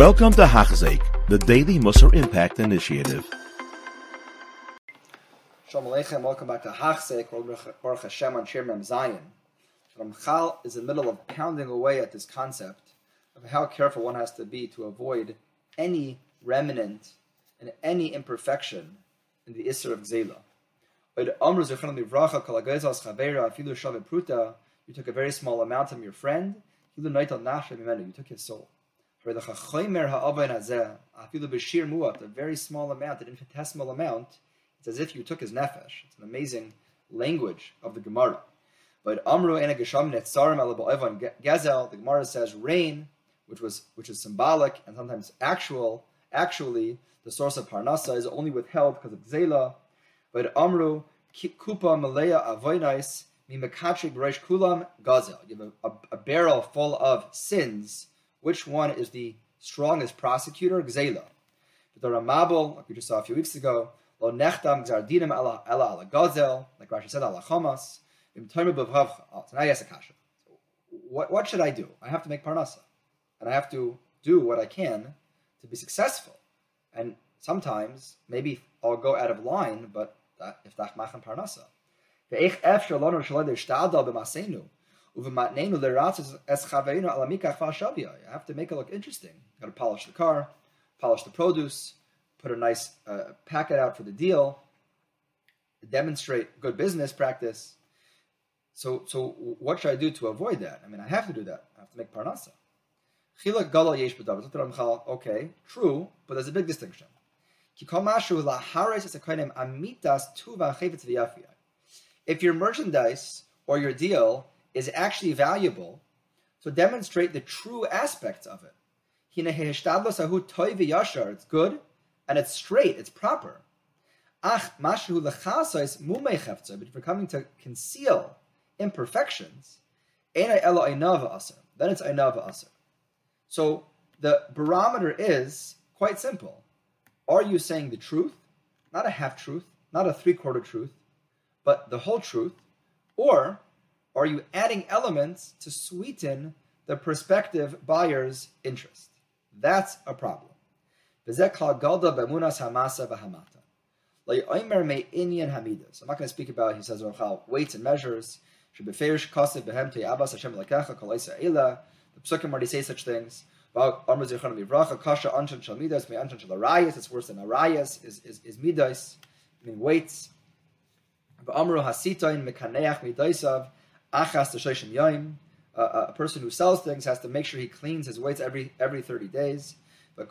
Welcome to Hachzik, the Daily Musar Impact Initiative. Shalom Aleichem, welcome back to Hachzik, Baruch Hashem on Mem Zion. Ramchal is in the middle of pounding away at this concept of how careful one has to be to avoid any remnant and any imperfection in the Isser of Gzela. You took a very small amount from your friend, you took his soul. A very small amount, an infinitesimal amount, it's as if you took his nefesh. It's an amazing language of the Gemara. But Amru ena gesham netzarim ala gezel. The Gemara says rain, which was which is symbolic and sometimes actual. Actually, the source of parnasa is only withheld because of zela. But Amru kupa malaya avoinais mimekatrik b'reish kulam gazel. You have a, a, a, barrel full of sins. Which one is the strongest prosecutor? Gzela. But the Ramabel, like we just saw a few weeks ago, lo nechtam gzardinim ela ala gazel, like Rashi said ala chamas. Oh, so now yes, Akasha. What, what should I do? I have to make parnasa. And I have to do what I can to be successful. And sometimes, maybe I'll go out of line, but if machan parnasa. I have to make it look interesting. Got to polish the car, polish the produce, put a nice uh, packet out for the deal, demonstrate good business practice. So, so what should I do to avoid that? I mean, I have to do that. I have to make parnasa. Okay, true, but there's a big distinction. If your merchandise or your deal is actually valuable, to demonstrate the true aspects of it. It's good and it's straight, it's proper. But if you're coming to conceal imperfections, then it's ainava aser. So the barometer is quite simple. Are you saying the truth, not a half truth, not a three quarter truth, but the whole truth, or are you adding elements to sweeten the prospective buyer's interest? That's a problem. I'm not going to speak about, he says, weights and measures. The psukim already say such things. It's worse than arayas, is, is, is midas, I mean weights. A person who sells things has to make sure he cleans his weights every every 30 days. So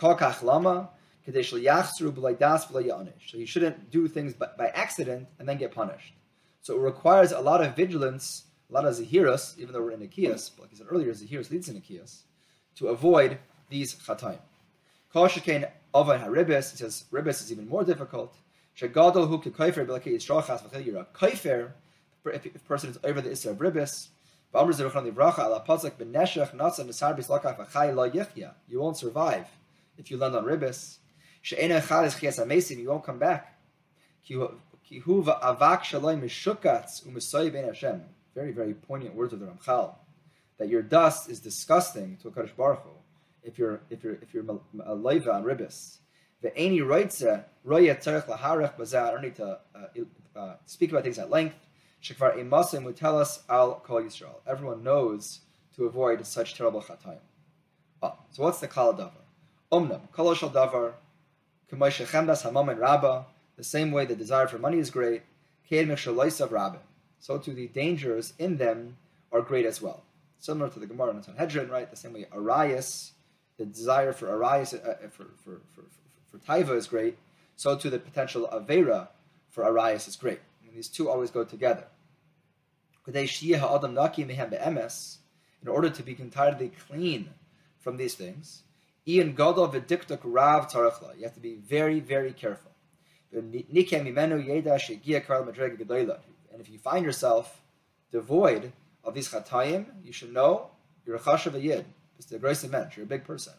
you shouldn't do things by, by accident and then get punished. So it requires a lot of vigilance, a lot of zahiras, even though we're in Akias, but like I said earlier, zahiras leads in Akias, to avoid these chatayim. Kol shekain avay haribis, he says ribis is even more difficult. Shegadol hu kekaifer b'lakei yisrachas v'chel yira kaifer, if a person is over the isra of ribis, you won't survive if you land on ribis. You won't come back. Very, very poignant words of the Ramchal. That your dust is disgusting to a Kadosh Baruch Hu if you're if you're if you're a on ribis. Laharech bazah. I don't need to uh, uh, speak about things at length. Shekvar emasim would tell us al kol Yisrael. Everyone knows to avoid such terrible chatayim. Oh, so what's the kal davar? Omnam, koloshal davar, k'moishe chemdas hamam and rabba, the same way the desire for money is great, keir mechshaloisav rabba. So too the dangers in them are great as well. Similar to the Gemara in Sanhedrin, right? The same way Arias, the desire for Arias, uh, for, for, for, for, for Taiva is great, so too the potential of Avera for Arias is great. Mean, these two always go together. In order to be entirely clean from these things, Ian Godol v'diktuk rav tarachla. You have to be very, very careful. And if you find yourself devoid of these chatayim, you should know you're a chashav yid. It's the grace of men. You're a big person.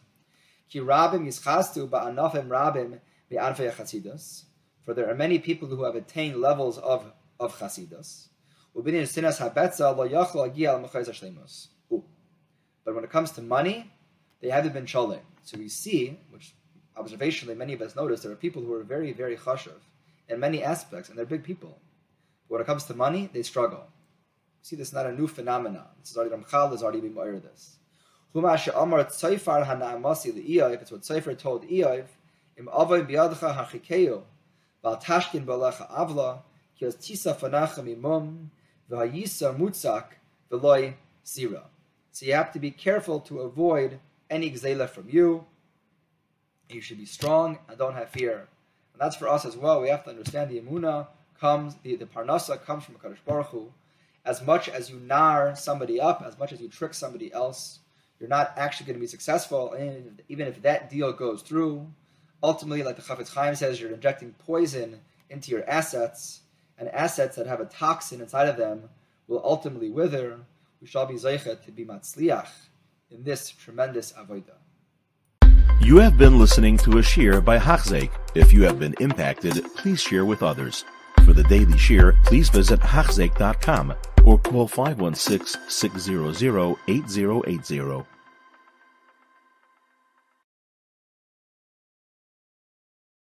For there are many people who have attained levels of of chasidus. But when it comes to money, they haven't been cholim. So we see, which observationally many of us notice, there are people who are very, very chashav in many aspects, and they're big people. But when it comes to money, they struggle. You see, this is not a new phenomenon. This is already Ramchal has already been aware of this. It's what Tzayfar told Iyov, Im Avoy Biadcha Hachikeyo, Val Tashkin Balecha Avla, Kios Tisa Fanacha Mimum, V'hayisa Mutzak, V'loy Sira. So you have to be careful to avoid any gzela from you. You should be strong and don't have fear. And that's for us as well. We have to understand the imuna comes, the, the parnasa comes from Kadosh Baruch Hu. As much as you nar somebody up, as much as you trick somebody else, you're not actually going to be successful. And even if that deal goes through, ultimately, like the Chafetz Chaim says, you're injecting poison into your assets, and assets that have a toxin inside of them will ultimately wither. We shall be zeichet to be matzliach in this tremendous avodah. You have been listening to a shiur by Hachzeik. If you have been impacted, please share with others. For the daily shiur, please visit Hachzeik.com or call 516 600 8080.